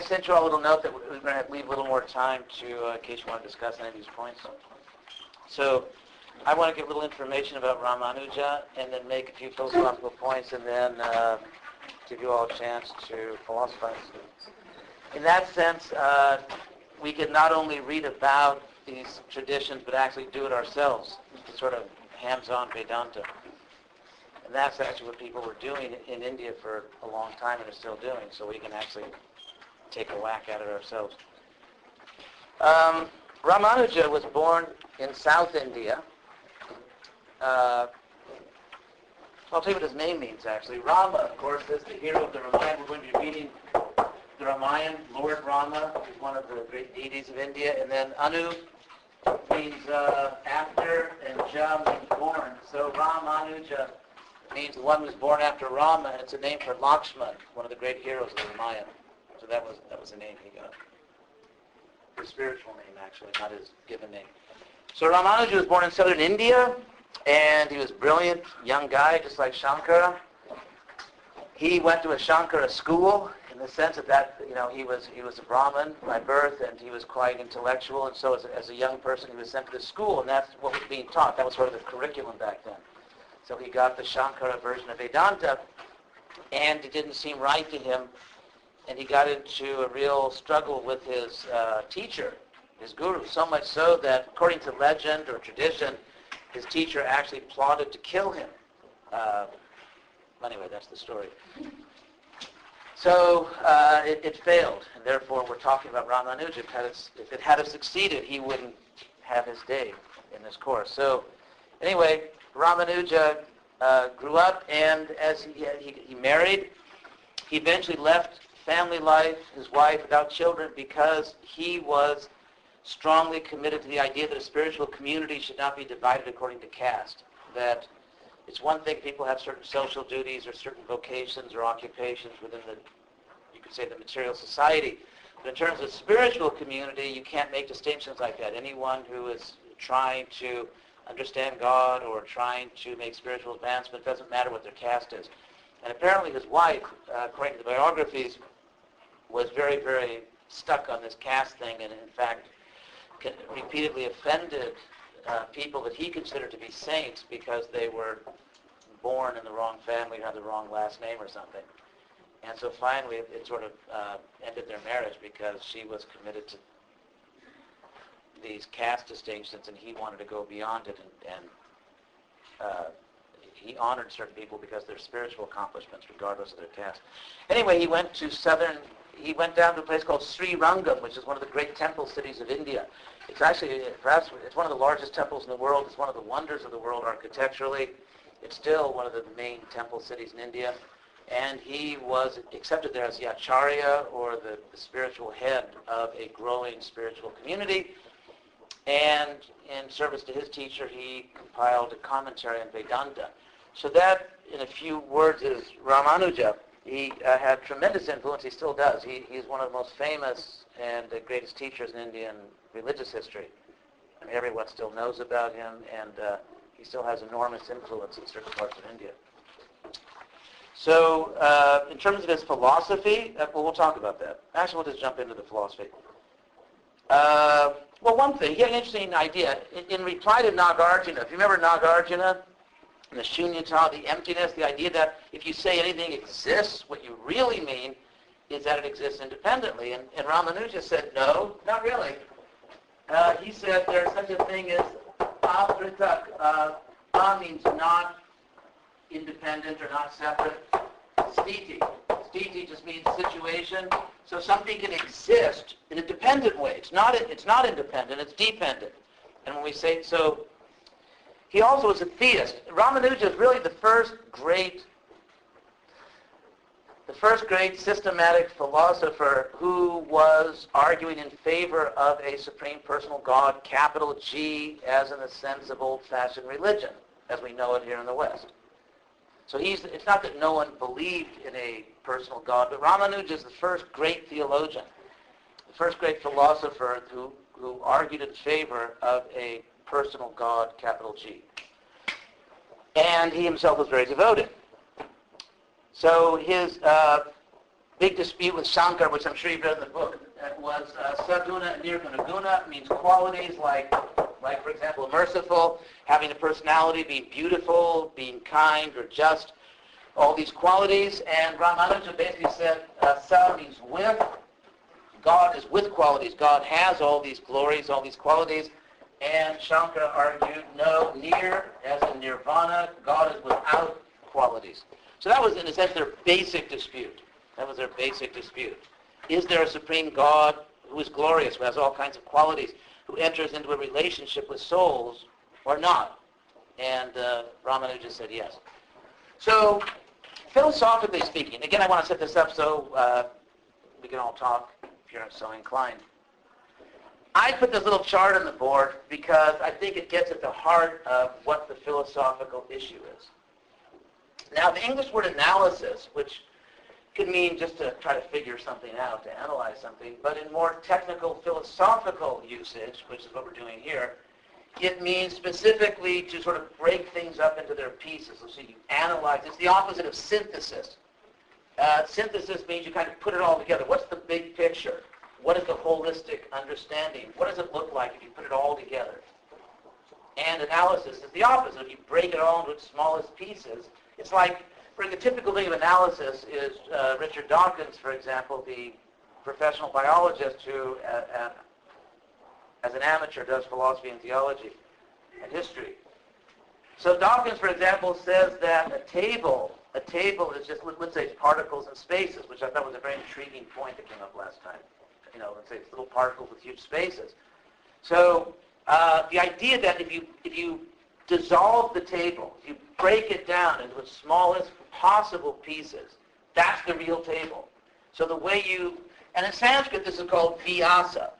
I sent you all a little note that we're going to leave a little more time to, uh, in case you want to discuss any of these points. So I want to give a little information about Ramanuja and then make a few philosophical points and then uh, give you all a chance to philosophize. In that sense, uh, we can not only read about these traditions but actually do it ourselves, sort of hands-on Vedanta. And that's actually what people were doing in India for a long time and are still doing, so we can actually take a whack at it ourselves. Um, Ramanuja was born in South India. Uh, I'll tell you what his name means, actually. Rama, of course, is the hero of the Ramayana. We're going to be reading the Ramayana. Lord Rama is one of the great deities of India. And then Anu means uh, after, and Ja means born. So Ramanuja means the one who was born after Rama, and it's a name for Lakshman, one of the great heroes of the Ramayana. So that was that was the name he got. His spiritual name, actually, not his given name. So Ramanuja was born in southern India, and he was brilliant young guy, just like Shankara. He went to a Shankara school in the sense that, that you know he was he was a Brahmin by birth, and he was quite intellectual, and so as a, as a young person, he was sent to the school, and that's what was being taught. That was sort of the curriculum back then. So he got the Shankara version of Vedanta, and it didn't seem right to him, and he got into a real struggle with his uh, teacher, his guru, so much so that, according to legend or tradition, his teacher actually plotted to kill him. Uh, anyway, that's the story. So uh, it, it, failed, and therefore we're talking about Ramanuja. If it had succeeded, he wouldn't have his day in this course. So anyway, Ramanuja uh, grew up, and as he, he, he married, he eventually left family life, his wife, without children, because he was strongly committed to the idea that a spiritual community should not be divided according to caste. That it's one thing people have certain social duties or certain vocations or occupations within the, you could say, the material society. But in terms of spiritual community, you can't make distinctions like that. Anyone who is trying to understand God or trying to make spiritual advancement. Doesn't matter what their caste is. And apparently his wife, uh, according to the biographies, was very, very stuck on this caste thing and in fact repeatedly offended uh, people that he considered to be saints because they were born in the wrong family had the wrong last name or something. And so finally it, it sort of uh, ended their marriage because she was committed to these caste distinctions, and he wanted to go beyond it, and, and uh, he honored certain people because of their spiritual accomplishments, regardless of their caste. Anyway, he went to southern. He went down to a place called Sri Rangam, which is one of the great temple cities of India. It's actually perhaps it's one of the largest temples in the world. It's one of the wonders of the world architecturally. It's still one of the main temple cities in India. And he was accepted there as the acharya, or the, the spiritual head of a growing spiritual community and in service to his teacher, he compiled a commentary on Vedanta. So that, in a few words, is Ramanuja. He uh, had tremendous influence. He still does. He, he's one of the most famous and greatest teachers in Indian religious history. I mean, everyone still knows about him, and uh, he still has enormous influence in certain parts of India. So, uh, in terms of his philosophy, uh, well, we'll talk about that. Actually, we'll just jump into the philosophy. Uh, well, one thing, he had an interesting idea. In, in reply to Nagarjuna, if you remember Nagarjuna, the shunyata, the emptiness, the idea that if you say anything exists, what you really mean is that it exists independently. And, and Ramanuja said, no, not really. Uh, he said there's such a thing as apritak. Uh, a means not independent or not separate. Stiti. Stiti just means situation. So something can exist in a dependent way. It's not, it's not independent, it's dependent. And when we say, so he also was a theist. Ramanuja is really the first great the first great systematic philosopher who was arguing in favor of a supreme personal God, capital G, as in the sense of old-fashioned religion, as we know it here in the West. So he's, it's not that no one believed in a personal God, but Ramanuja is the first great theologian, the first great philosopher who, who argued in favor of a personal God, capital G. And he himself was very devoted. So his, uh, big dispute with Shankar, which I'm sure you've read in the book, was uh, Saguna and Nirguna. Means qualities like, like for example, merciful, having a personality, being beautiful, being kind or just, all these qualities. And Ramanuja basically said uh, Sa means with. God is with qualities. God has all these glories, all these qualities. And Shankara argued, no, nir, as in nirvana, God is without qualities. So that was, in a sense, their basic dispute. That was their basic dispute. Is there a supreme God who is glorious, who has all kinds of qualities, who enters into a relationship with souls, or not? And uh, Ramanuja said yes. So, philosophically speaking, again, I want to set this up so uh, we can all talk if you're so inclined. I put this little chart on the board because I think it gets at the heart of what the philosophical issue is. Now, the English word analysis, which could mean just to try to figure something out, to analyze something, but in more technical philosophical usage, which is what we're doing here, it means specifically to sort of break things up into their pieces. So you analyze. It's the opposite of synthesis. Uh, synthesis means you kind of put it all together. What's the big picture? What is the holistic understanding? What does it look like if you put it all together? And analysis is the opposite. If you break it all into its smallest pieces, it's like, for the typical thing of analysis is uh, Richard Dawkins, for example, the professional biologist who, uh, uh, as an amateur, does philosophy and theology and history. So Dawkins, for example, says that a table, a table is just, let's say, particles and spaces, which I thought was a very intriguing point that came up last time you know, let's say it's little particles with huge spaces. So uh, the idea that if you, if you dissolve the table, if you break it down into the smallest possible pieces, that's the real table. So the way you, and in Sanskrit this is called vyasa.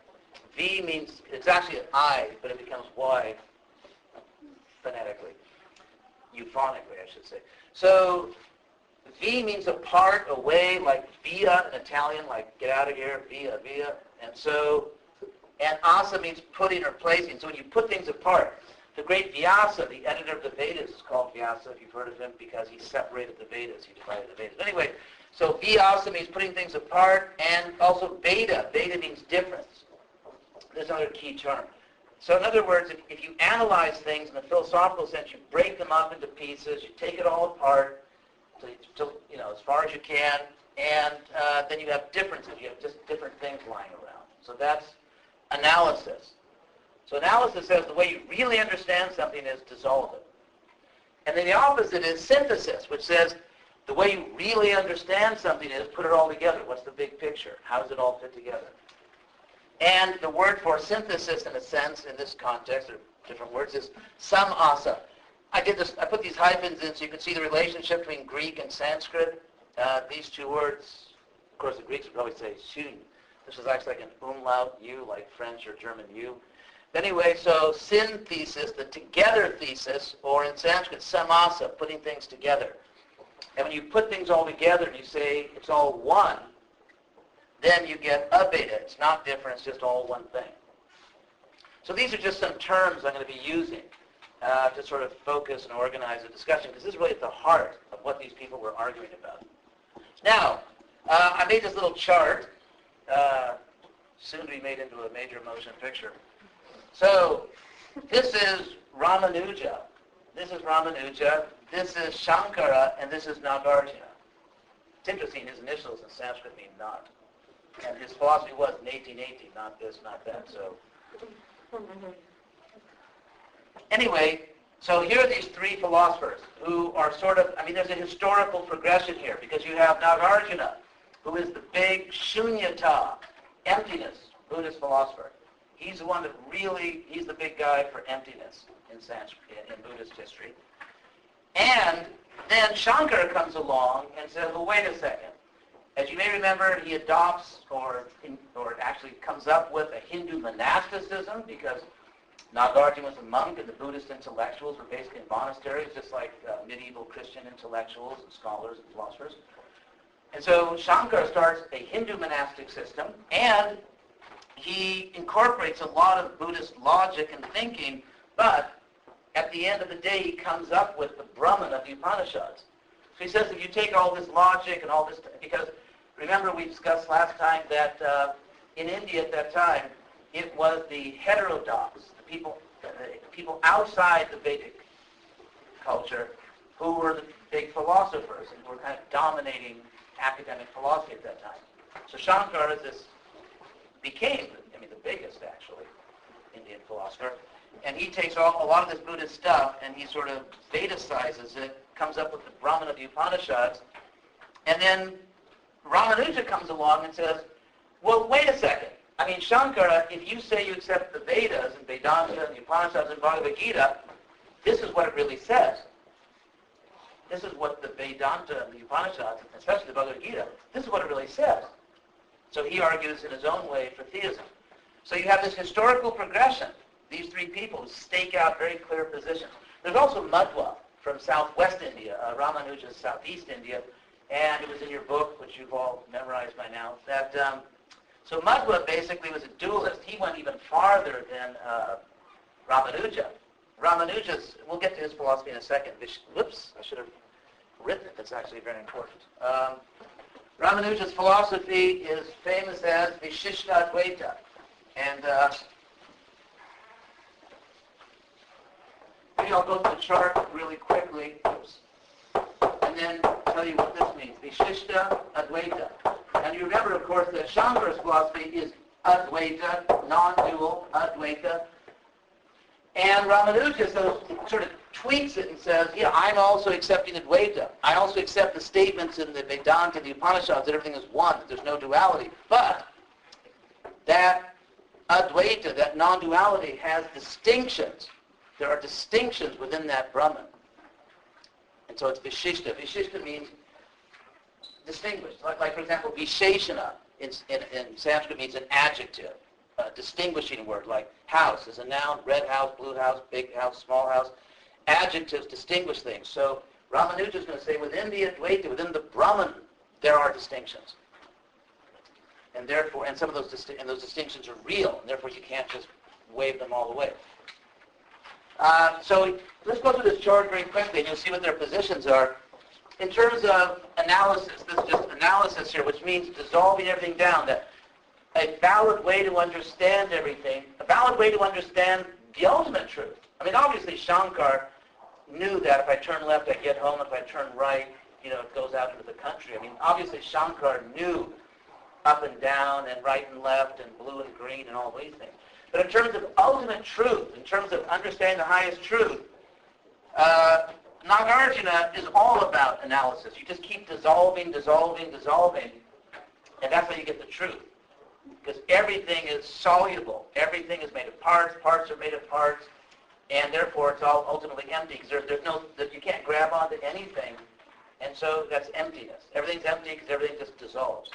V means, it's actually an I, but it becomes Y phonetically, euphonically I should say. So V means apart, away, like via in Italian, like get out of here, via, via. And so, and asa means putting or placing. So when you put things apart, the great Vyasa, the editor of the Vedas, is called Vyasa, if you've heard of him, because he separated the Vedas. He divided the Vedas. Anyway, so Vyasa means putting things apart, and also Bheda. Bheda means difference. There's another key term. So in other words, if, if you analyze things in the philosophical sense, you break them up into pieces, you take it all apart, to, to, you know, as far as you can, and uh, then you have differences. You have just different things lying around. So that's analysis. So analysis says the way you really understand something is dissolve it. And then the opposite is synthesis, which says the way you really understand something is put it all together. What's the big picture? How does it all fit together? And the word for synthesis, in a sense, in this context, or different words, is samasa. I did this. I put these hyphens in so you can see the relationship between Greek and Sanskrit. Uh, these two words, of course, the Greeks would probably say "shun." This is actually like an umlaut U, like French or German U. Anyway, so synthesis, the together thesis, or in Sanskrit, samasa, putting things together. And when you put things all together and you say it's all one, then you get abheda. It's not different, it's just all one thing. So these are just some terms I'm going to be using uh, to sort of focus and organize the discussion because this is really at the heart of what these people were arguing about. Now, uh, I made this little chart, uh, soon to be made into a major motion picture. So this is Ramanuja. This is Ramanuja. This is Shankara, and this is Nagarjuna. It's interesting, his initials in Sanskrit mean not. And his philosophy was in neti neti, not this, not that. So Anyway, so here are these three philosophers who are sort of, I mean, there's a historical progression here because you have Nagarjuna, who is the big shunyata, emptiness, Buddhist philosopher. He's the one that really, he's the big guy for emptiness in Sanskrit, in Buddhist history. And then Shankara comes along and says, well, wait a second. As you may remember, he adopts or, or actually comes up with a Hindu monasticism because Nagarjuna was a monk, and the Buddhist intellectuals were basically in monasteries, just like uh, medieval Christian intellectuals and scholars and philosophers. And so Shankara starts a Hindu monastic system, and he incorporates a lot of Buddhist logic and thinking, but at the end of the day, he comes up with the Brahman of the Upanishads. So he says if you take all this logic and all this, because remember we discussed last time that uh, in India at that time, it was the heterodox, people, the people outside the Vedic culture, who were the big philosophers and were kind of dominating academic philosophy at that time. So Shankara is this, became, I mean, the biggest actually Indian philosopher, and he takes all, a lot of this Buddhist stuff and he sort of Vedicizes it, comes up with the Brahman of the Upanishads, and then Ramanuja comes along and says, well, wait a second. I mean, Shankara, if you say you accept the Vedas and Vedanta and the Upanishads and Bhagavad Gita, this is what it really says. This is what the Vedanta and the Upanishads, especially the Bhagavad Gita, this is what it really says. So he argues in his own way for theism. So you have this historical progression. These three people stake out very clear positions. There's also Madhva from southwest India, uh, Ramanuja's southeast India, and it was in your book, which you've all memorized by now, that um, so Madhva basically was a dualist. He went even farther than uh, Ramanuja. Ramanuja's, we'll get to his philosophy in a second. Whoops, I should have written it. That's actually very important. Um, Ramanuja's philosophy is famous as Vishishtadvaita. And uh, maybe I'll go to the chart really quickly Oops. Then tell you what this means. Vishishta Advaita. And you remember, of course, that Shankara's philosophy is Advaita, non-dual Advaita. And Ramanuja so sort of tweaks it and says, yeah, I'm also accepting Advaita. I also accept the statements in the Vedanta the Upanishads that everything is one, that there's no duality. But that Advaita, that non-duality, has distinctions. There are distinctions within that Brahman. And so it's Vishishta. Vishishta means distinguished. Like, like for example, Visheshana in, in, in Sanskrit means an adjective a distinguishing word like house is a noun, red house, blue house, big house, small house. Adjectives distinguish things. So Ramanuja is going to say within the Advaita, within the Brahman, there are distinctions. And therefore, and some of those, disti- and those distinctions are real, and therefore you can't just wave them all away. Uh, so let's go through this chart very quickly, and you'll see what their positions are. In terms of analysis, this is just analysis here, which means dissolving everything down. That a valid way to understand everything, a valid way to understand the ultimate truth. I mean, obviously Shankar knew that if I turn left, I get home. If I turn right, you know, it goes out into the country. I mean, obviously Shankar knew up and down and right and left and blue and green and all these things. But in terms of ultimate truth, in terms of understanding the highest truth, uh, Nagarjuna is all about analysis. You just keep dissolving, dissolving, dissolving, and that's how you get the truth because everything is soluble. Everything is made of parts. Parts are made of parts, and therefore it's all ultimately empty because there's, there's no you can't grab onto anything, and so that's emptiness. Everything's empty because everything just dissolves.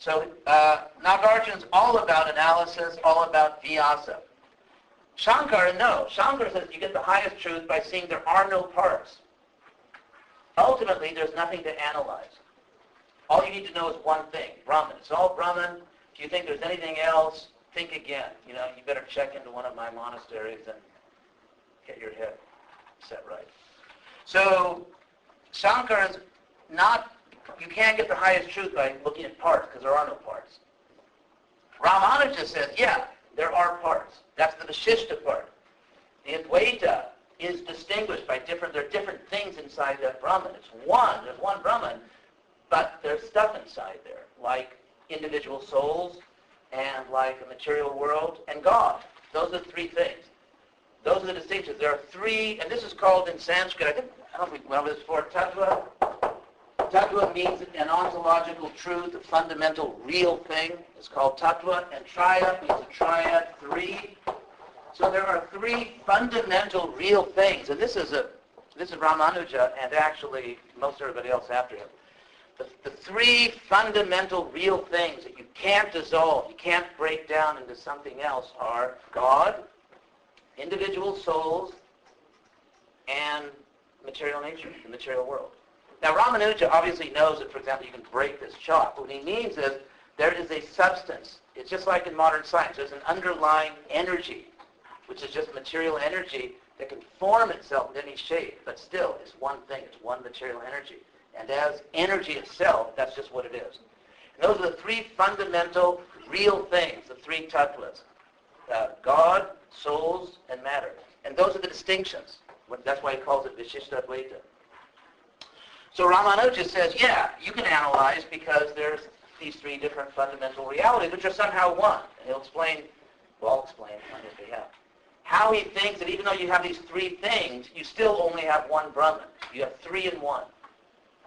So uh, Nagarjuna's all about analysis, all about vyasa. Shankara, no. Shankara says you get the highest truth by seeing there are no parts. Ultimately, there's nothing to analyze. All you need to know is one thing, Brahman. It's all Brahman. If you think there's anything else, think again. You know, you better check into one of my monasteries and get your head set right. So Shankara is not, you can't get the highest truth by looking at parts because there are no parts. Ramanuja says, yeah, there are parts. That's the Vishishta part. The Advaita is distinguished by different, there are different things inside that Brahman. It's one, there's one Brahman, but there's stuff inside there, like individual souls and like a material world and God. Those are the three things. Those are the distinctions. There are three, and this is called in Sanskrit, I think, I don't if we went over this before, tattva. Tattva means an ontological truth, a fundamental real thing. It's called tattva. And triad means a triad, three. So there are three fundamental real things. And this is a this is Ramanuja and actually most everybody else after him the, the three fundamental real things that you can't dissolve, you can't break down into something else are God, individual souls, and material nature, the material world. Now, Ramanuja obviously knows that, for example, you can break this chalk. What he means is there is a substance. It's just like in modern science. There's an underlying energy, which is just material energy that can form itself in any shape, but still it's one thing. It's one material energy. And as energy itself, that's just what it is. And those are the three fundamental real things, the three tattvas. Uh, God, souls, and matter. And those are the distinctions. That's why he calls it Vishishtadvaita. So Ramanuja says, yeah, you can analyze because there's these three different fundamental realities, which are somehow one. And he'll explain, well, I'll explain on his behalf, how he thinks that even though you have these three things, you still only have one Brahman. You have three in one.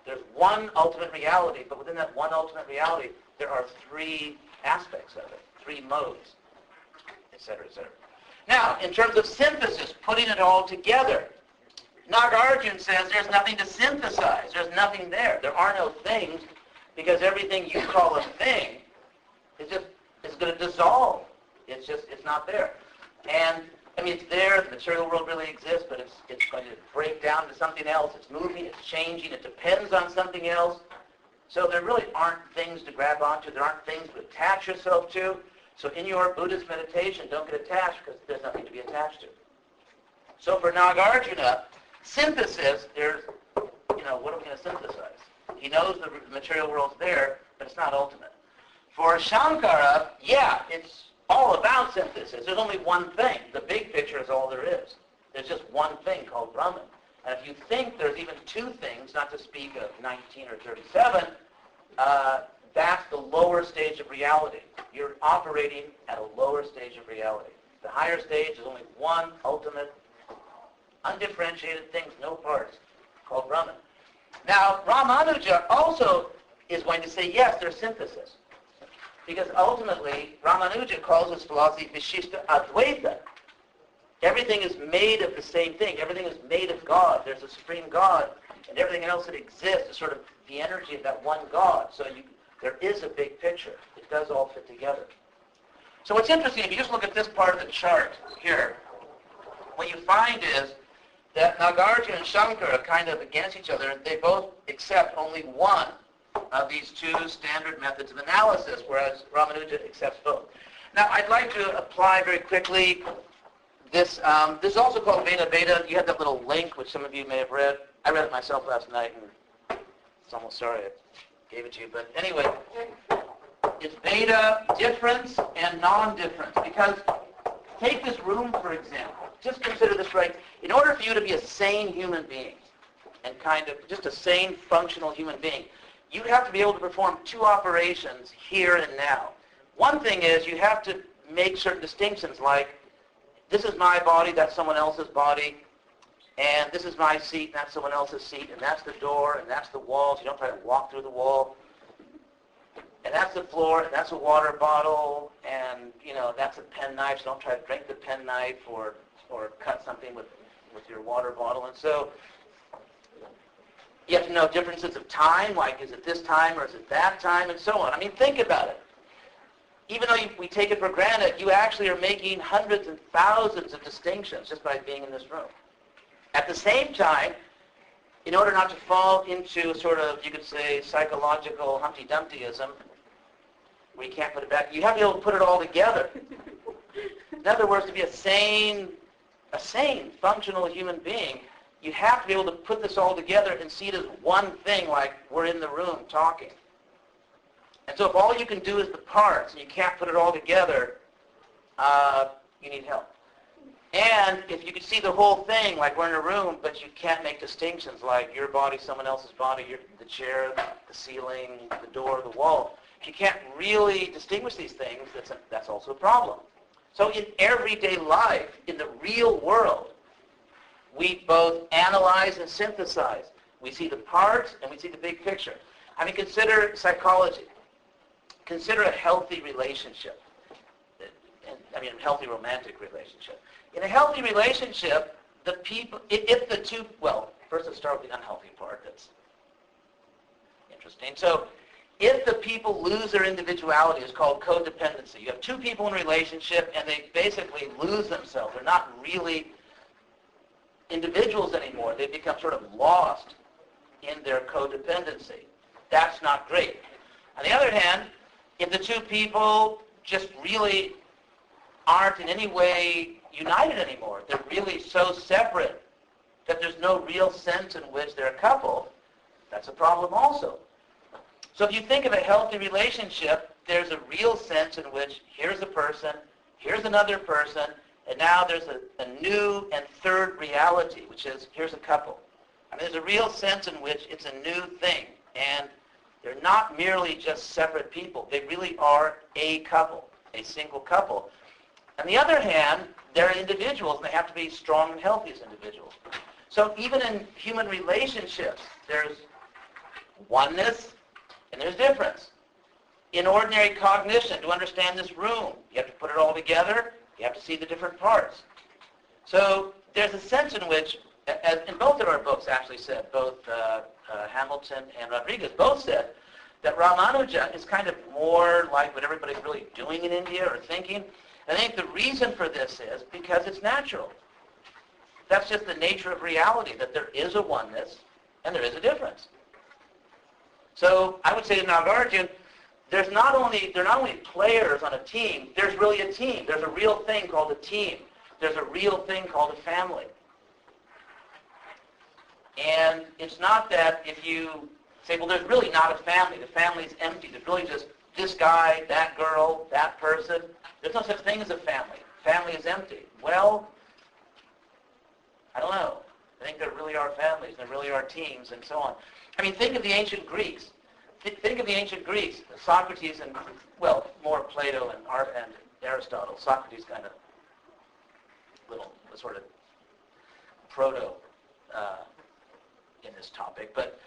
There's one ultimate reality, but within that one ultimate reality, there are three aspects of it, three modes, etc., etc. Now, in terms of synthesis, putting it all together, Nagarjuna says there's nothing to synthesize. There's nothing there. There are no things because everything you call a thing is just is going to dissolve. It's just it's not there. And I mean, it's there. The material world really exists, but it's it's going to break down to something else. It's moving. It's changing. It depends on something else. So there really aren't things to grab onto. There aren't things to attach yourself to. So in your Buddhist meditation, don't get attached because there's nothing to be attached to. So for Nagarjuna, synthesis, there's, you know, what are we going to synthesize? He knows the material world's there, but it's not ultimate. For Shankara, yeah, it's all about synthesis. There's only one thing. The big picture is all there is. There's just one thing called Brahman. And if you think there's even two things, not to speak of 19 or 37, uh, that's the lower stage of reality. You're operating at a lower stage of reality. The higher stage is only one ultimate, undifferentiated things, no parts, called Brahman. Now, Ramanuja also is going to say, yes, there's synthesis. Because ultimately, Ramanuja calls his philosophy Vishishta Advaita. Everything is made of the same thing. Everything is made of God. There's a supreme God, and everything else that exists is sort of the energy of that one God. So you, there is a big picture. It does all fit together. So what's interesting, if you just look at this part of the chart here, what you find is that Nagarjuna and Shankara are kind of against each other. They both accept only one of these two standard methods of analysis, whereas Ramanuja accepts both. Now, I'd like to apply very quickly this. Um, this is also called Bhedabheda. You have that little link, which some of you may have read. I read it myself last night, and it's almost sorry I gave it to you. But anyway, it's Veda difference and non-difference. Because take this room, for example. Just consider this right. In order for you to be a sane human being, and kind of just a sane, functional human being, you have to be able to perform two operations here and now. One thing is you have to make certain distinctions like this is my body, that's someone else's body, and this is my seat, and that's someone else's seat, and that's the door, and that's the wall, so you don't try to walk through the wall. And that's the floor, and that's a water bottle, and, you know, that's a pen knife, so don't try to drink the pen knife or, or cut something with, with your water bottle. And so you have to know differences of time, like is it this time or is it that time, and so on. I mean, think about it. Even though you, we take it for granted, you actually are making hundreds and thousands of distinctions just by being in this room. At the same time, in order not to fall into sort of, you could say, psychological Humpty Dumptyism, we can't put it back, you have to be able to put it all together. In other words, to be a sane, a sane, functional human being, you have to be able to put this all together and see it as one thing, like we're in the room talking. And so if all you can do is the parts and you can't put it all together, uh, you need help. And if you can see the whole thing, like we're in a room, but you can't make distinctions like your body, someone else's body, your, the chair, the ceiling, the door, the wall, if you can't really distinguish these things, that's, a, that's also a problem. So in everyday life, in the real world, we both analyze and synthesize. We see the parts and we see the big picture. I mean, consider psychology. Consider a healthy relationship. I mean, a healthy romantic relationship. In a healthy relationship, the people, if the two, well, first let's start with the unhealthy part. That's interesting. So if the people lose their individuality, it's called codependency. You have two people in a relationship and they basically lose themselves. They're not really individuals anymore. They become sort of lost in their codependency. That's not great. On the other hand, if the two people just really aren't in any way united anymore, they're really so separate that there's no real sense in which they're a couple, that's a problem also. So if you think of a healthy relationship, there's a real sense in which here's a person, here's another person, and now there's a, a new and third reality, which is here's a couple. I mean, there's a real sense in which it's a new thing, and they're not merely just separate people. They really are a couple, a single couple. On the other hand, they're individuals, and they have to be strong and healthy as individuals. So even in human relationships, there's oneness and there's difference. In ordinary cognition, to understand this room, you have to put it all together. You have to see the different parts. So there's a sense in which, as in both of our books actually said, both uh, uh, Hamilton and Rodriguez both said, that Ramanuja is kind of more like what everybody's really doing in India or thinking. I think the reason for this is because it's natural. That's just the nature of reality, that there is a oneness and there is a difference. So I would say to Nagarjuna, there's not only they're not only players on a team, there's really a team. There's a real thing called a team. There's a real thing called a family. And it's not that if you say, well, there's really not a family. The family's empty. There's really just this guy, that girl, that person. There's no such thing as a family. Family is empty. Well, I don't know. I think there really are families, there really are teams, and so on. I mean, think of the ancient Greeks. Think of the ancient Greeks. Socrates and, well, more Plato and, and Aristotle. Socrates kind of little sort of proto uh, in this topic. But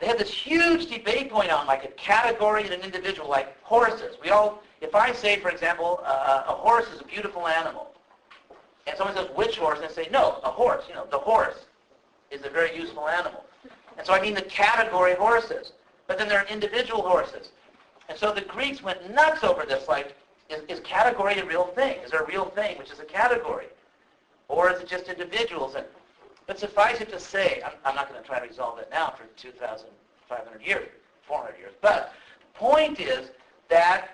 they had this huge debate going on, like a category and an individual, like horses. We all, if I say, for example, uh, a horse is a beautiful animal, and someone says, which horse? And I say, no, a horse. You know, the horse is a very useful animal. And so I mean the category horses. But then there are individual horses. And so the Greeks went nuts over this, like, is, is category a real thing? Is there a real thing, which is a category? Or is it just individuals? And, but suffice it to say, I'm, I'm not going to try to resolve it now for 2,500 years, 400 years. But point is that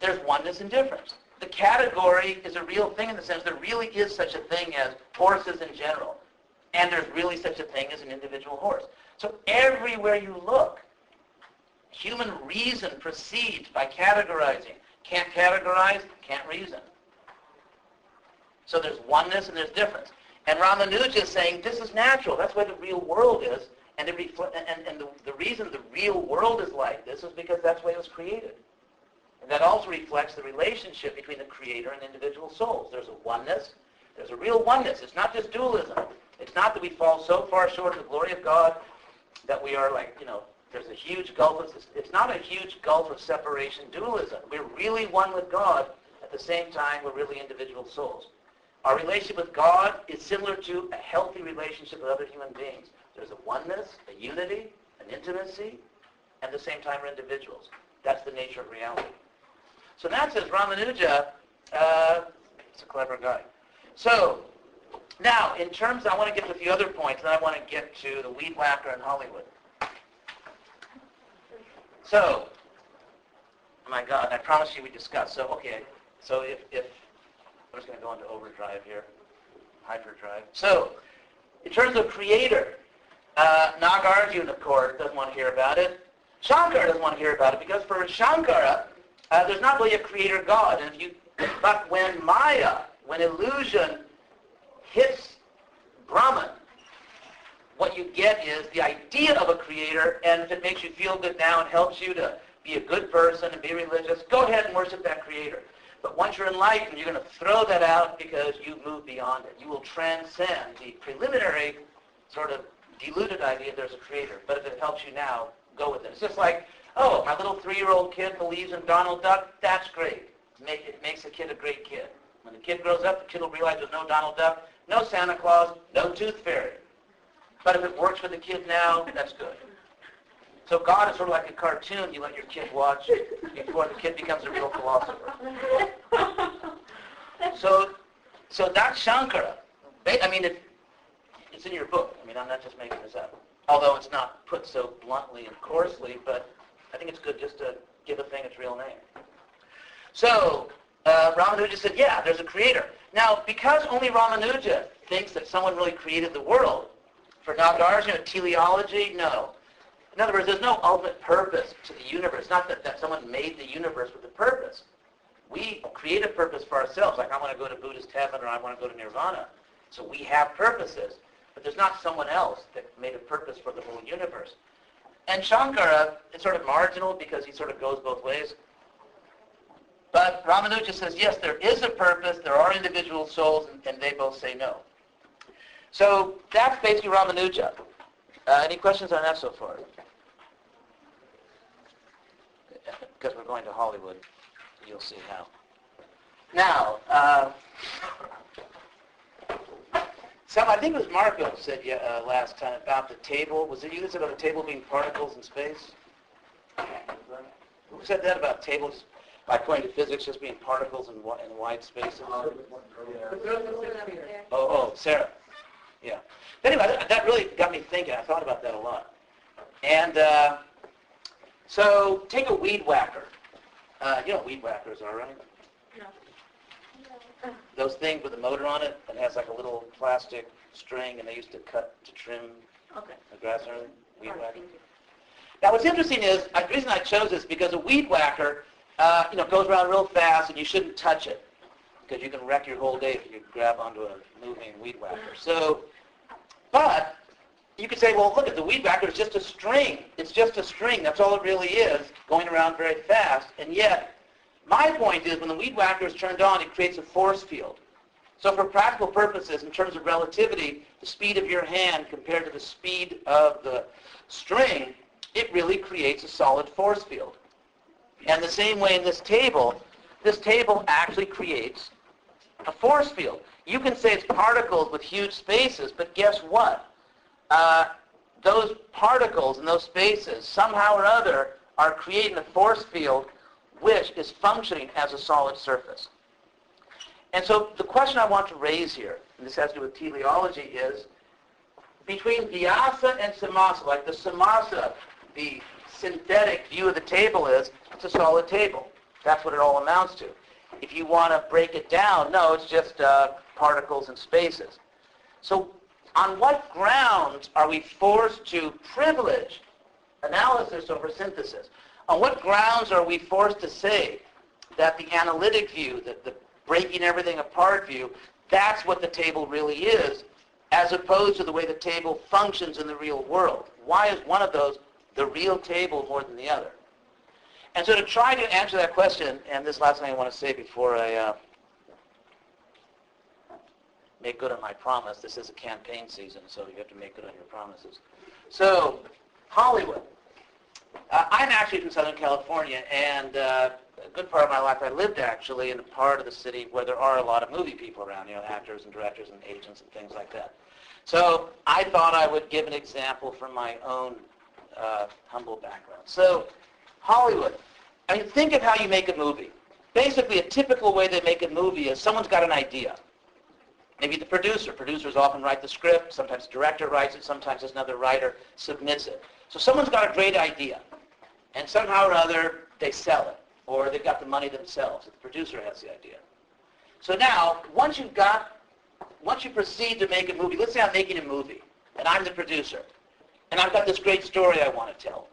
there's oneness and difference. The category is a real thing in the sense there really is such a thing as horses in general. And there's really such a thing as an individual horse. So everywhere you look, human reason proceeds by categorizing. Can't categorize, can't reason. So there's oneness and there's difference. And Ramanuja is saying this is natural. That's why the real world is. And, refl- and, and the, the reason the real world is like this is because that's way it was created. And that also reflects the relationship between the creator and individual souls. There's a oneness. There's a real oneness. It's not just dualism. It's not that we fall so far short of the glory of God that we are like, you know, there's a huge gulf. Of, it's not a huge gulf of separation dualism. We're really one with God. At the same time, we're really individual souls. Our relationship with God is similar to a healthy relationship with other human beings. There's a oneness, a unity, an intimacy, and at the same time we're individuals. That's the nature of reality. So that says Ramanuja, uh, he's a clever guy. So now, in terms, I want to get to a few other points, and I want to get to the weed whacker in Hollywood. So, oh my God, I promised you we discuss. So, okay, so if, if I'm just going to go into overdrive here, hyperdrive. So, in terms of creator, uh, Nagarjuna, of course, doesn't want to hear about it. Shankara doesn't want to hear about it because for Shankara, uh, there's not really a creator God. And if you, but when Maya, when illusion hits Brahman, what you get is the idea of a creator, and if it makes you feel good now and helps you to be a good person and be religious, go ahead and worship that creator. But once you're enlightened, you're going to throw that out because you've moved beyond it. You will transcend the preliminary sort of deluded idea there's a creator. But if it helps you now, go with it. It's just like, oh, my little three-year-old kid believes in Donald Duck. That's great. It makes a kid a great kid. When the kid grows up, the kid will realize there's no Donald Duck, no Santa Claus, no Tooth Fairy. But if it works for the kid now, that's good. So God is sort of like a cartoon you let your kid watch before the kid becomes a real philosopher. So, so that's Shankara. I mean, it, it's in your book. I mean, I'm not just making this up. Although it's not put so bluntly and coarsely, but I think it's good just to give a thing its real name. So uh, Ramanuja said, yeah, there's a creator. Now, because only Ramanuja thinks that someone really created the world, for Nagarjuna, teleology, no. In other words, there's no ultimate purpose to the universe. Not that, that someone made the universe with a purpose. We create a purpose for ourselves, like I want to go to Buddhist heaven or I want to go to nirvana. So we have purposes. But there's not someone else that made a purpose for the whole universe. And Shankara is sort of marginal because he sort of goes both ways. But Ramanuja says, yes, there is a purpose, there are individual souls, and, and they both say no. So that's basically Ramanuja. Uh, any questions on that so far? Because we're going to Hollywood. You'll see how. Now, uh, some, I think it was Marco said uh, last time about the table. Was it you that said about the table being particles in space? Who said that about tables, according to physics, just being particles in, in wide spaces? Oh, oh, Sarah. Yeah. But anyway, that really got me thinking. I thought about that a lot. And uh, so take a weed whacker. Uh, you know what weed whackers are, right? No. Those things with a motor on it that has like a little plastic string, and they used to cut to trim okay. the grass and everything. Weed whacker. Now, what's interesting is the reason I chose this because a weed whacker, uh, you know, goes around real fast, and you shouldn't touch it because you can wreck your whole day if you grab onto a moving weed whacker. So, but you could say, well, look at the weed whacker is just a string. It's just a string. That's all it really is, going around very fast. And yet, my point is when the weed whacker is turned on, it creates a force field. So for practical purposes, in terms of relativity, the speed of your hand compared to the speed of the string, it really creates a solid force field. And the same way in this table, this table actually creates a force field. You can say it's particles with huge spaces, but guess what? Uh, those particles in those spaces, somehow or other, are creating a force field which is functioning as a solid surface. And so the question I want to raise here, and this has to do with teleology, is between vyasa and samasa, like the samasa, the synthetic view of the table is, it's a solid table. That's what it all amounts to. If you want to break it down, no, it's just uh, particles and spaces. So on what grounds are we forced to privilege analysis over synthesis? On what grounds are we forced to say that the analytic view, that the breaking everything apart view, that's what the table really is, as opposed to the way the table functions in the real world? Why is one of those the real table more than the other? And so to try to answer that question, and this last thing I want to say before I uh, make good on my promise, this is a campaign season, so you have to make good on your promises. So, Hollywood. Uh, I'm actually from Southern California, and uh, a good part of my life I lived actually in a part of the city where there are a lot of movie people around, you know, actors and directors and agents and things like that. So I thought I would give an example from my own uh, humble background. So Hollywood. I mean, think of how you make a movie. Basically, a typical way they make a movie is someone's got an idea. Maybe the producer. Producers often write the script. Sometimes the director writes it. Sometimes another writer submits it. So someone's got a great idea. And somehow or other, they sell it. Or they've got the money themselves. The producer has the idea. So now, once you've got, once you proceed to make a movie, let's say I'm making a movie, and I'm the producer, and I've got this great story I want to tell.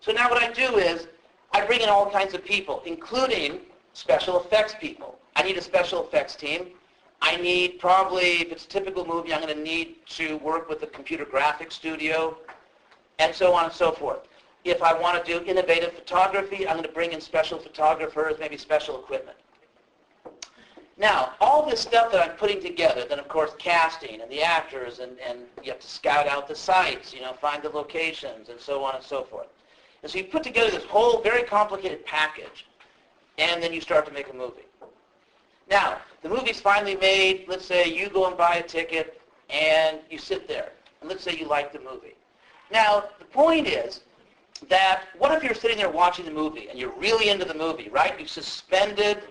So now what I do is, I bring in all kinds of people, including special effects people. I need a special effects team. I need probably, if it's a typical movie, I'm going to need to work with a computer graphics studio, and so on and so forth. If I want to do innovative photography, I'm going to bring in special photographers, maybe special equipment. Now, all this stuff that I'm putting together, then of course casting and the actors, and, and you have to scout out the sites, you know, find the locations, and so on and so forth. And so you put together this whole very complicated package, and then you start to make a movie. Now, the movie's finally made. Let's say you go and buy a ticket, and you sit there. And let's say you like the movie. Now, the point is that what if you're sitting there watching the movie, and you're really into the movie, right? You've suspended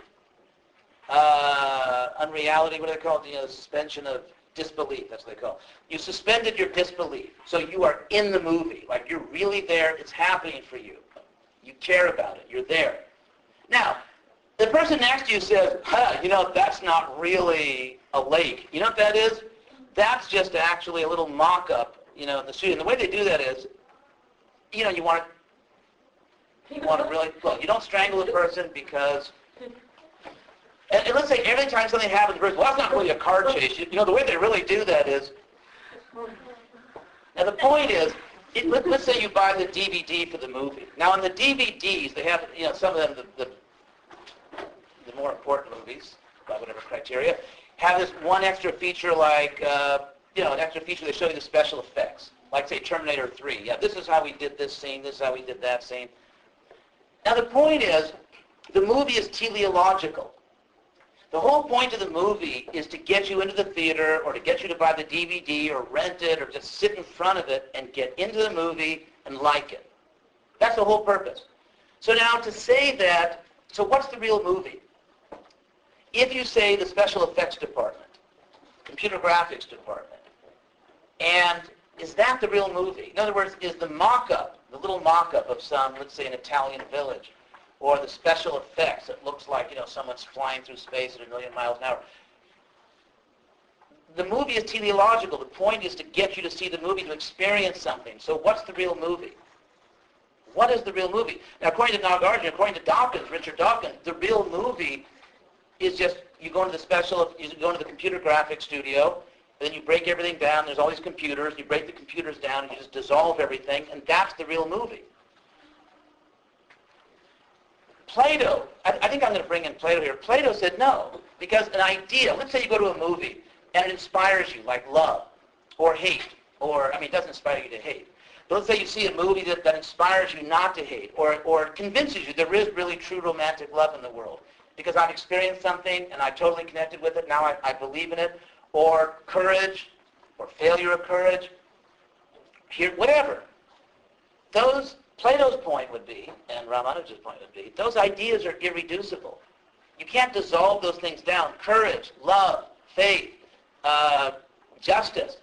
uh, unreality, what do they call it? You know, suspension of disbelief, that's what they call it. You suspended your disbelief. So you are in the movie. Like you're really there. It's happening for you. You care about it. You're there. Now, the person next to you says, huh, you know, that's not really a lake. You know what that is? That's just actually a little mock-up, you know, in the studio. And the way they do that is you know, you want to, you want to really, look, you don't strangle a person because, and, and let's say every time something happens, well, that's not really a car chase. You, you know, the way they really do that is, now the point is, it, let, let's say you buy the DVD for the movie. Now in the DVDs, they have, you know, some of them, the, the, the more important movies, by whatever criteria, have this one extra feature like, uh, you know, an extra feature, they show you the special effects. Like say Terminator 3. Yeah, this is how we did this scene, this is how we did that scene. Now the point is, the movie is teleological. The whole point of the movie is to get you into the theater or to get you to buy the DVD or rent it or just sit in front of it and get into the movie and like it. That's the whole purpose. So now to say that, so what's the real movie? If you say the special effects department, computer graphics department, and is that the real movie? In other words, is the mock-up, the little mock-up of some, let's say, an Italian village, or the special effects that looks like, you know, someone's flying through space at a million miles an hour. The movie is teleological. The point is to get you to see the movie, to experience something. So what's the real movie? What is the real movie? Now, according to Nagarjuna, according to Dawkins, Richard Dawkins, the real movie is just you go into the special, you go into the computer graphics studio, then you break everything down. There's all these computers. You break the computers down. And you just dissolve everything, and that's the real movie. Plato, I, I think I'm going to bring in Plato here. Plato said no, because an idea, let's say you go to a movie, and it inspires you, like love, or hate, or, I mean, it doesn't inspire you to hate. But let's say you see a movie that, that inspires you not to hate, or, or convinces you there is really true romantic love in the world. Because I've experienced something, and I totally connected with it, now I, I believe in it, or courage, or failure of courage, here, whatever. Those, Plato's point would be, and Ramanuja's point would be, those ideas are irreducible. You can't dissolve those things down. Courage, love, faith, uh, justice.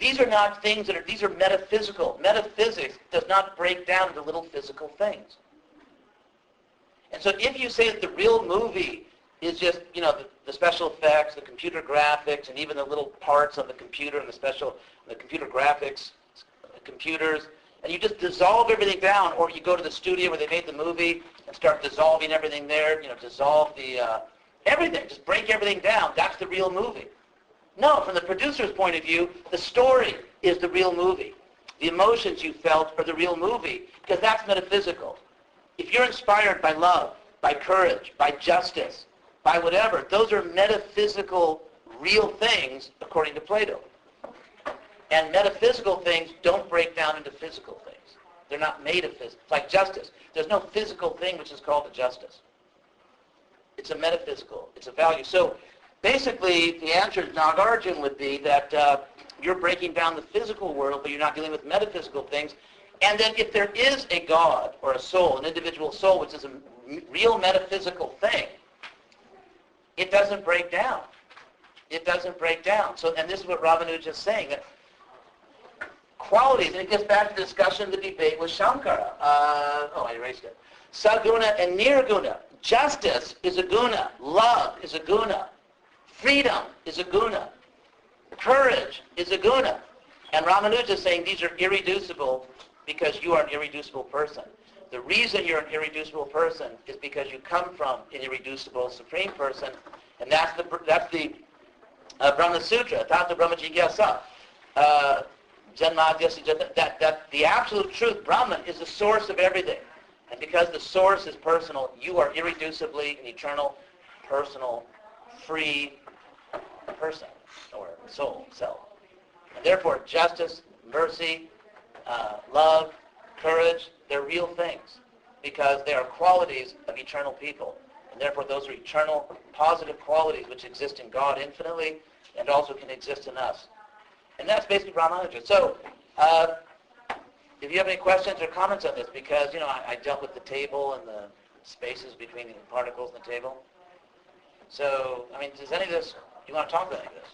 These are not things that are, these are metaphysical. Metaphysics does not break down into little physical things. And so if you say that the real movie is just, you know, the, the special effects, the computer graphics, and even the little parts on the computer and the special, the computer graphics, computers, and you just dissolve everything down, or you go to the studio where they made the movie and start dissolving everything there, you know, dissolve the, uh, everything, just break everything down. That's the real movie. No, from the producer's point of view, the story is the real movie. The emotions you felt are the real movie, because that's metaphysical. If you're inspired by love, by courage, by justice, by whatever. Those are metaphysical, real things according to Plato. And metaphysical things don't break down into physical things. They're not made of physics. Like justice. There's no physical thing which is called a justice. It's a metaphysical. It's a value. So basically, the answer to Nagarjuna would be that uh, you're breaking down the physical world, but you're not dealing with metaphysical things. And then if there is a God or a soul, an individual soul, which is a real metaphysical thing, it doesn't break down. It doesn't break down. So, and this is what Ramanuja is saying. That qualities, and it gets back to the discussion, the debate with Shankara. Uh, oh, I erased it. Saguna and Nirguna. Justice is a guna. Love is a guna. Freedom is a guna. Courage is a guna. And Ramanuja is saying these are irreducible because you are an irreducible person. The reason you're an irreducible person is because you come from an irreducible supreme person, and that's the that's the uh, Brahma Sutra, Tata Brahma Jigyasa. Uh, that, that the absolute truth, Brahman, is the source of everything. And because the source is personal, you are irreducibly an eternal, personal, free person, or soul, self. And therefore, justice, mercy, uh, love, courage, they're real things because they are qualities of eternal people. And therefore those are eternal positive qualities which exist in God infinitely and also can exist in us. And that's basically Ramanuja. So uh, if you have any questions or comments on this, because, you know, I, I dealt with the table and the spaces between the particles in the table. So, I mean, does any of this, do you want to talk about any of this?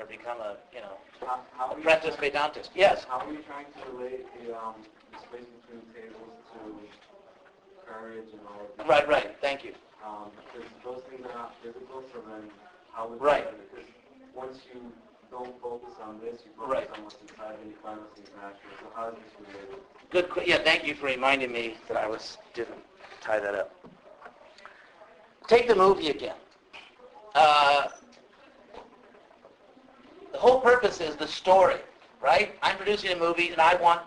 Or become a, you know, How, how apprentice trying- Vedantist? Yes. How are you trying to relate the, um, the space between tables to courage and all of that? Right, right. Thank you. Um, because those things are not physical, so then how would Right. Because once you don't focus on this, you focus Right. on what's inside, and you find what's natural. So how is this related? Good, que- yeah, thank you for reminding me that I was, didn't tie that up. Take the movie again. Uh, the whole purpose is the story, right? I'm producing a movie and I want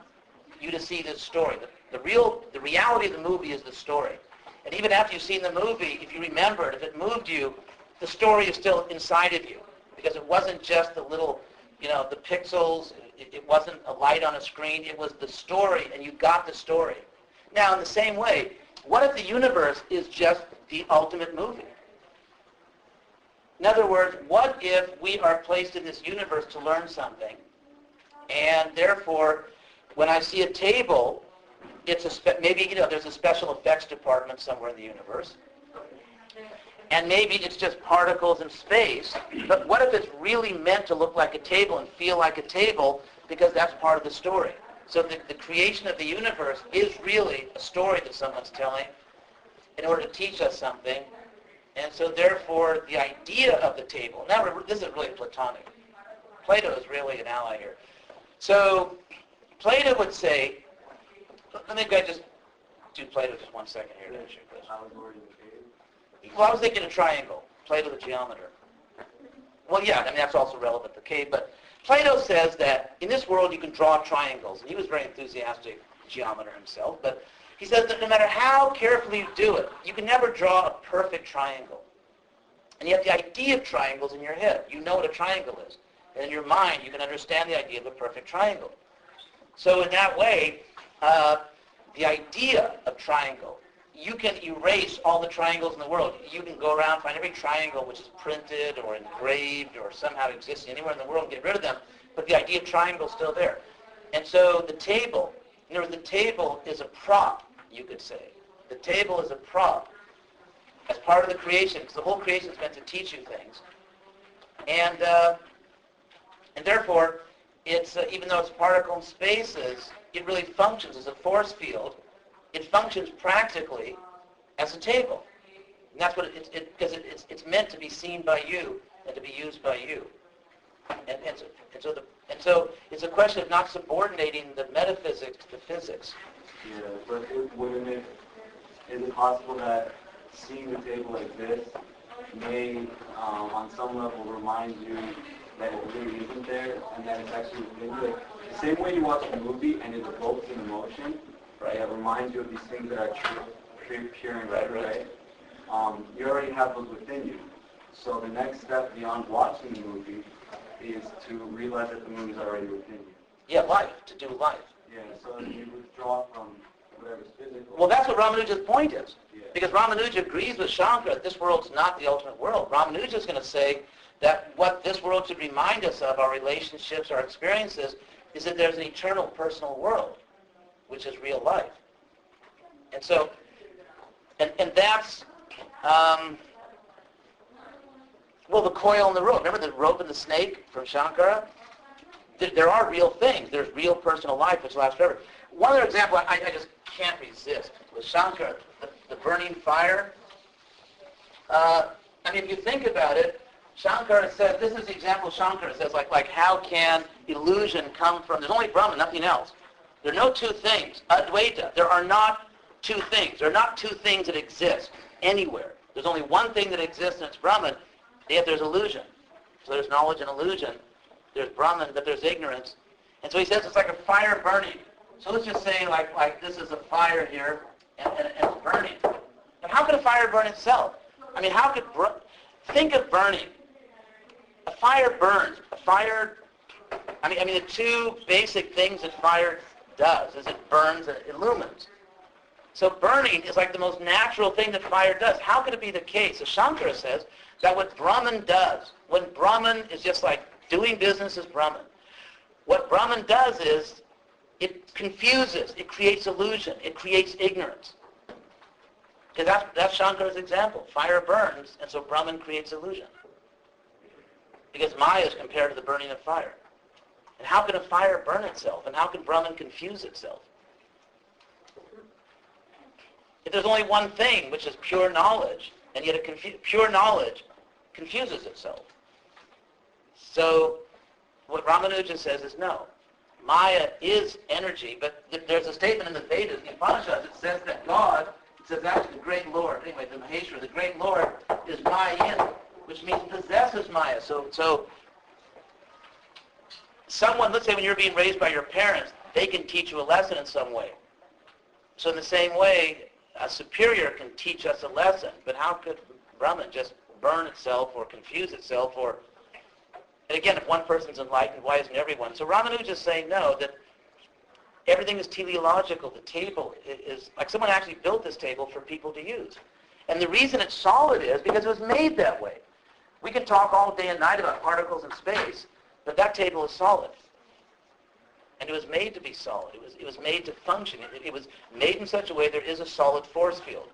you to see this story. The, the real, the reality of the movie is the story. And even after you've seen the movie, if you remember it, if it moved you, the story is still inside of you. Because it wasn't just the little, you know, the pixels, it, it wasn't a light on a screen, it was the story and you got the story. Now, in the same way, what if the universe is just the ultimate movie? In other words, what if we are placed in this universe to learn something, and therefore, when I see a table, it's a spe- maybe you know there's a special effects department somewhere in the universe, and maybe it's just particles in space. But what if it's really meant to look like a table and feel like a table because that's part of the story? So the, the creation of the universe is really a story that someone's telling in order to teach us something. And so therefore the idea of the table, now this is really Platonic. Plato is really an ally here. So Plato would say, let me go just do Plato just one second here Well, I was thinking a triangle, Plato the geometer. Well, yeah, I mean, that's also relevant cave, but Plato says that in this world you can draw triangles, and he was a very enthusiastic geometer himself, but he says that no matter how carefully you do it, you can never draw a perfect triangle. And have the idea of triangles in your head. You know what a triangle is. And in your mind, you can understand the idea of a perfect triangle. So in that way, uh, the idea of triangle, you can erase all the triangles in the world. You can go around, find every triangle which is printed or engraved or somehow existing anywhere in the world and get rid of them, but the idea of triangle is still there. And so the table, in other words, the table is a prop, you could say. The table is a prop as part of the creation, because the whole creation is meant to teach you things. And, uh, and therefore, it's, uh, even though it's particle and spaces, it really functions as a force field. It functions practically as a table. And that's what it, it, because it, it's, it's meant to be seen by you and to be used by you. And, and, so, and, so the, and so it's a question of not subordinating the metaphysics to physics. Yeah, but it, wouldn't it, is it possible that seeing the table like this may, um, on some level, remind you that it really isn't there and that it's actually within? Like, the same way you watch a movie and it evokes an emotion, right? It reminds you of these things that are true, pure, pure and right. right? Um, you already have those within you. So the next step beyond watching the movie is to realize that the movie is already within you. Yeah, life, to do life. Yeah, so you withdraw from whatever's physical. Well, that's what Ramanuja's point is. Yeah. Because Ramanuja agrees with Shankara that this world's not the ultimate world. Ramanuja is going to say that what this world should remind us of, our relationships, our experiences, is that there's an eternal personal world, which is real life. And so, and, and that's, um, well, the coil and the rope. Remember the rope and the snake from Shankara? There, there are real things. There's real personal life which lasts forever. One other example I, I just can't resist was Shankara, the, the burning fire. Uh, I mean, if you think about it, Shankara says, this is the example Shankara says, like, like how can illusion come from, there's only Brahman, nothing else. There are no two things. Advaita, there are not two things. There are not two things that exist anywhere. There's only one thing that exists, and it's Brahman, yet there's illusion. So there's knowledge and illusion. There's Brahman, but there's ignorance. And so he says it's like a fire burning. So let's just say like, like this is a fire here, and, and, and it's burning. But how could a fire burn itself? I mean, how could, br- think of burning. A fire burns. A fire, I mean, I mean, the two basic things that fire does is it burns and it illumines. So burning is like the most natural thing that fire does. How could it be the case? So Shankara says that what Brahman does, when Brahman is just like doing business as Brahman, what Brahman does is it confuses, it creates illusion, it creates ignorance. Because that's, that's Shankara's example. Fire burns, and so Brahman creates illusion. Because Maya is compared to the burning of fire. And how can a fire burn itself? And how can Brahman confuse itself? If there's only one thing, which is pure knowledge, and yet confu- pure knowledge confuses itself. So what Ramanuja says is no. Maya is energy, but there's a statement in the Vedas, the Upanishads, it says that God, it says actually the great Lord, anyway, the Maheshwara, the great Lord is Maya, which means possesses Maya. So, so someone, let's say when you're being raised by your parents, they can teach you a lesson in some way. So in the same way, a superior can teach us a lesson, but how could Brahman just burn itself or confuse itself or and again, if one person's enlightened, why isn't everyone? So Ramanuja is saying no, that everything is teleological. The table is, like someone actually built this table for people to use. And the reason it's solid is because it was made that way. We can talk all day and night about particles in space, but that table is solid. And it was made to be solid. It was, it was made to function. It, it was made in such a way there is a solid force field.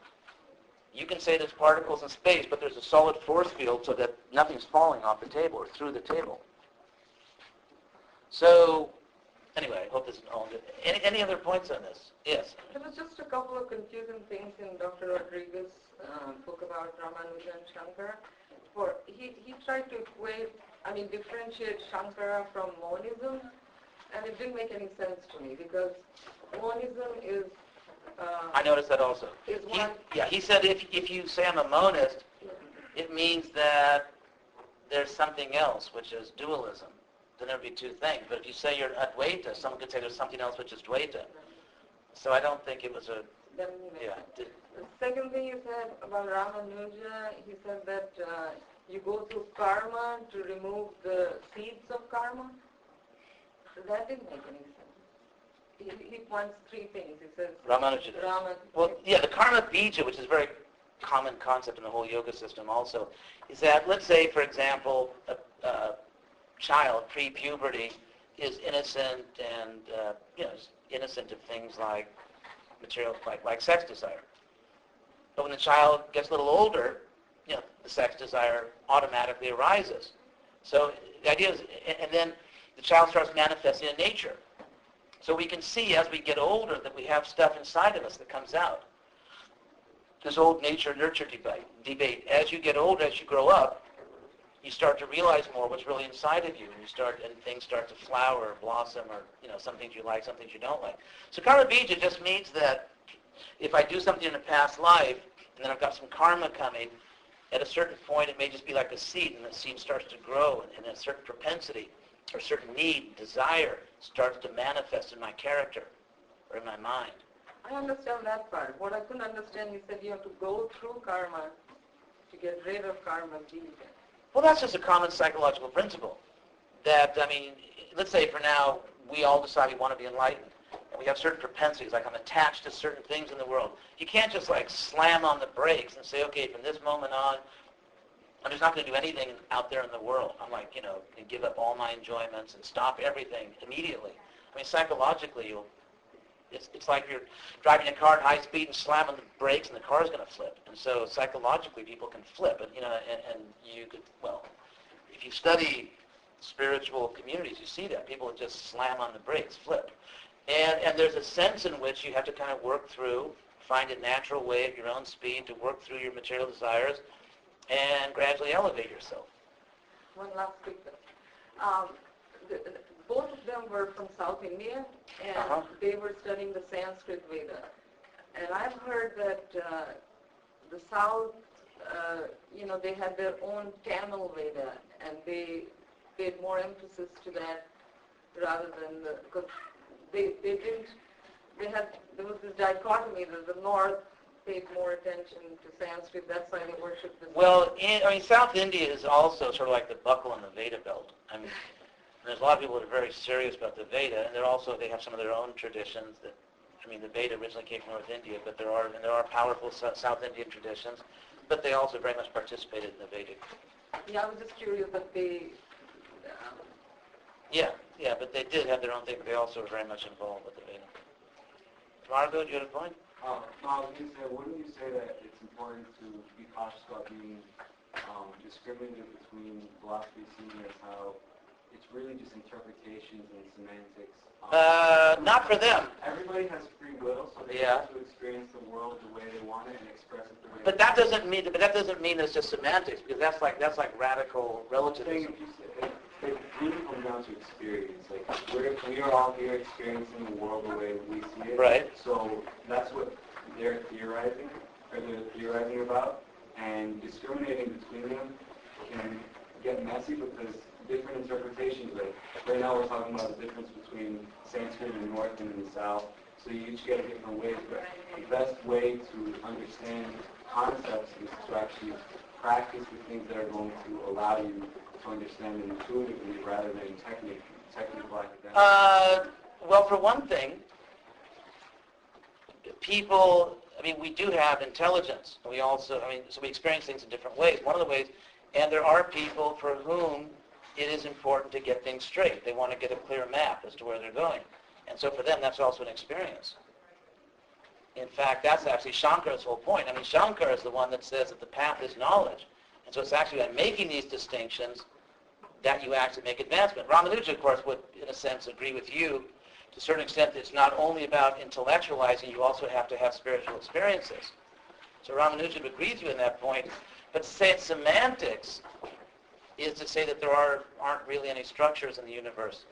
You can say there's particles in space, but there's a solid force field so that nothing's falling off the table or through the table. So, anyway, I hope this is all good. Any, any other points on this? Yes. There was just a couple of confusing things in Dr. Rodriguez's uh, book about Ramanuja and Shankara. For he, he tried to equate, I mean, differentiate Shankara from monism, and it didn't make any sense to me because monism is uh, I noticed that also. is He, one yeah, he said if, if you say I'm a monist, it means that there's something else, which is dualism. Then there'd be two things. But if you say you're Advaita, someone could say there's something else which is Dvaita. So I don't think it was a, Then, yeah. The second thing you said about Ramanuja, he said that uh, you go through karma to remove the seeds of karma. That didn't make any sense. He, he points three things. He says Ramanuja does. Rama. Well, yeah, the karma bija, which is a very common concept in the whole yoga system also, is that, let's say, for example, a, a child pre-puberty is innocent and, uh, you know, is innocent of things like material, like, like sex desire. But when the child gets a little older, the sex desire automatically arises. So the idea is, and then the child starts manifesting in nature. So we can see as we get older that we have stuff inside of us that comes out. This old nature-nurture debate. Debate. As you get older, as you grow up, you start to realize more what's really inside of you, and you start and things start to flower or blossom, or you know some things you like, some things you don't like. So karma bija just means that if I do something in a past life, and then I've got some karma coming, at a certain point it may just be like a seed, and the seed starts to grow, and, a certain propensity or certain need, desire starts to manifest in my character or in my mind. I understand that part. What I couldn't understand, you said you have to go through karma to get rid of karma. Well, that's just a common psychological principle. That, I mean, let's say for now, we all decide we want to be enlightened. And we have certain propensities, like I'm attached to certain things in the world. You can't just like slam on the brakes and say, okay, from this moment on, I'm just not going to do anything out there in the world. I'm like, you know, give up all my enjoyments and stop everything immediately. I mean, psychologically, it's, it's like you're driving a car at high speed and slamming the brakes and the car's going to flip. And so psychologically, people can flip. And, you know, and, and you could, well, if you study spiritual communities, you see that. People just slam on the brakes, flip. And, and there's a sense in which you have to kind of work through, find a natural way at your own speed to work through your material desires and gradually elevate yourself. One last quick thing. Um, the, the- both of them were from South India, and Uh-huh. they were studying the Sanskrit Veda. And I've heard that uh, the South, uh, you know, they had their own Tamil Veda, and they paid more emphasis to that rather than the, they, they didn't, they had, there was this dichotomy that the North paid more attention to Sanskrit, that's why they worshiped the Well, in, I mean, South India is also sort of like the buckle in the Veda belt. I mean, there's a lot of people that are very serious about the Veda, and they're also they have some of their own traditions. That, I mean, the Veda originally came from North India, but there are and there are powerful Sou- South Indian traditions, but they also very much participated in the Vedic. Yeah, I was just curious that they, um, Yeah, yeah, but they did have their own thing, but they also were very much involved with the Veda. Margot, do you have a point? Uh, no, I was going to say, wouldn't you say that it's important to be cautious about being um, discriminative between philosophy, seeing as how it's really just interpretations and semantics? Um, Uh, not for them. Everybody has free will, so they Yeah. get to experience the world the way they want it and express it the way they want it. But that doesn't mean, but that doesn't mean it's just semantics, because that's like, that's like radical relativism. If you say, it really comes down to experience. Like we're we are all here experiencing the world the way we see it. Right. So that's what they're theorizing, or they're theorizing about, and discriminating between them can get messy because different interpretations. Like right now, we're talking about the difference between Sanskrit in the north and in the south. So you each get a different way. But the best way to understand concepts is to actually practice the things that are going to allow you to understand intuitively rather than technic, technical academic. Uh, well, for one thing, people, I mean, we do have intelligence. We also, I mean, so we experience things in different ways. One of the ways, and there are people for whom it is important to get things straight. They want to get a clear map as to where they're going. And so for them, that's also an experience. In fact, that's actually Shankara's whole point. I mean, Shankara is the one that says that the path is knowledge. And so it's actually by making these distinctions that you actually make advancement. Ramanuja, of course, would, in a sense, agree with you to a certain extent it's not only about intellectualizing, you also have to have spiritual experiences. So Ramanuja agrees with you in that point. But to say it's semantics is to say that there are, aren't really any structures in the universe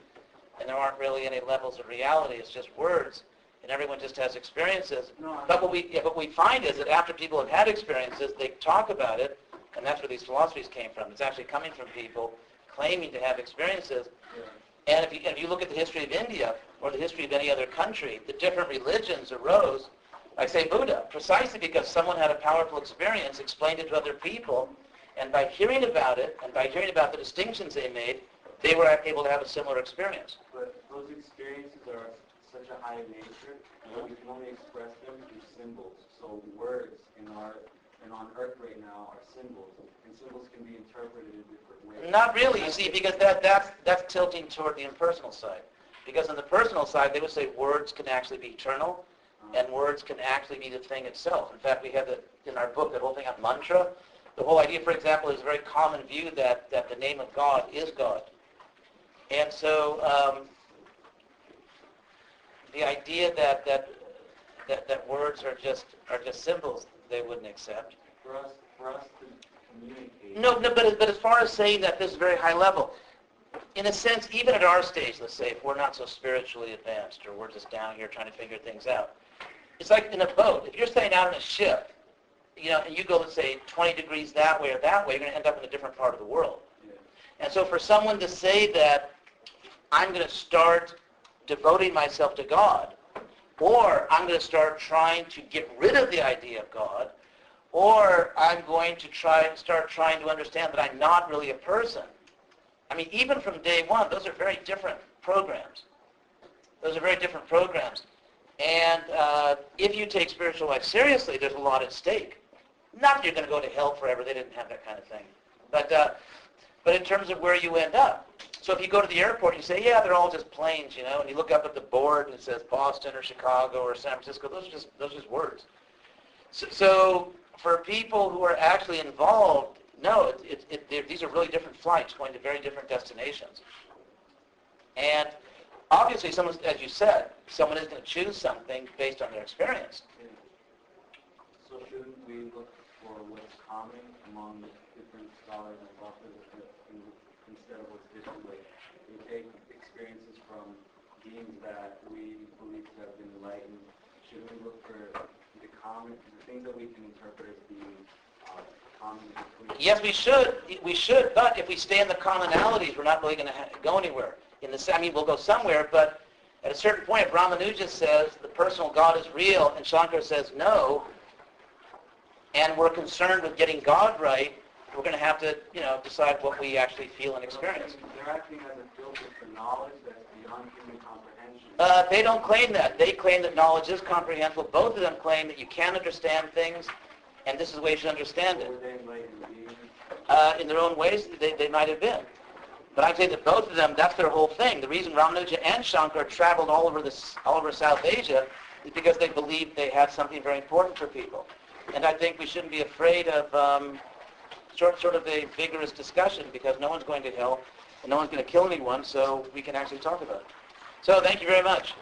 and there aren't really any levels of reality. It's just words, and everyone just has experiences. No, But what we, yeah, what we find is that after people have had experiences, they talk about it, and that's where these philosophies came from. It's actually coming from people claiming to have experiences. Yeah. And if you, if you look at the history of India or the history of any other country, the different religions arose, like say Buddha, precisely because someone had a powerful experience, explained it to other people, and by hearing about it and by hearing about the distinctions they made, they were able to have a similar experience. But those experiences are such a high nature that we can only express them through symbols. So words in our and on Earth right now are symbols, and symbols can be interpreted in different ways. Not really, you see, because that, that's, that's tilting toward the impersonal side. Because on the personal side, they would say words can actually be eternal, and words can actually be the thing itself. In fact, we have the, in our book, the whole thing on mantra. The whole idea, for example, is a very common view that, that the name of God is God. And so um, the idea that, that, that, that words are just, are just symbols, they wouldn't accept. For us, for us to communicate. No, no, but, but as far as saying that this is very high level, in a sense, even at our stage, let's say, if we're not so spiritually advanced or we're just down here trying to figure things out, it's like in a boat. If you're staying out on a ship, you know, and you go, let's say, 20 degrees that way or that way, you're going to end up in a different part of the world. Yeah. And so for someone to say that I'm going to start devoting myself to God, or I'm going to start trying to get rid of the idea of God, or I'm going to try start trying to understand that I'm not really a person. I mean, even from day one, those are very different programs. Those are very different programs. And uh, if you take spiritual life seriously, there's a lot at stake. Not that you're going to go to hell forever. They didn't have that kind of thing. But, uh, but in terms of where you end up. So if you go to the airport and you say, yeah, they're all just planes, you know, and you look up at the board and it says Boston or Chicago or San Francisco, those are just, those are just words. So, so for people who are actually involved, no, it, it, it, these are really different flights going to very different destinations. And obviously, someone, as you said, someone is going to choose something based on their experience. So shouldn't we look for what's common among different scholars and authors instead of what's different? Like, we take experiences from beings that we believe to have been enlightened. Shouldn't we look for the common, the things that we can interpret as being uh, common? Yes, we should. We should. But if we stay in the commonalities, we're not really going to ha- go anywhere. In the, I mean, we'll go somewhere, but at a certain point, if Ramanuja says the personal God is real, and Shankara says no, and we're concerned with getting God right, we're going to have to, you know, decide what we actually feel and experience. They're acting as a filter for knowledge that's beyond human comprehension. Uh, they don't claim that. They claim that knowledge is comprehensible. Both of them claim that you can understand things, and this is the way you should understand it. Were they enlightened beings? uh, in their own ways, they, they might have been. But I'd say that both of them, that's their whole thing. The reason Ramanuja and Shankar traveled all over this, all over South Asia is because they believed they had something very important for people. And I think we shouldn't be afraid of um, sort, of a vigorous discussion because no one's going to hell and no one's going to kill anyone, so we can actually talk about it. So thank you very much.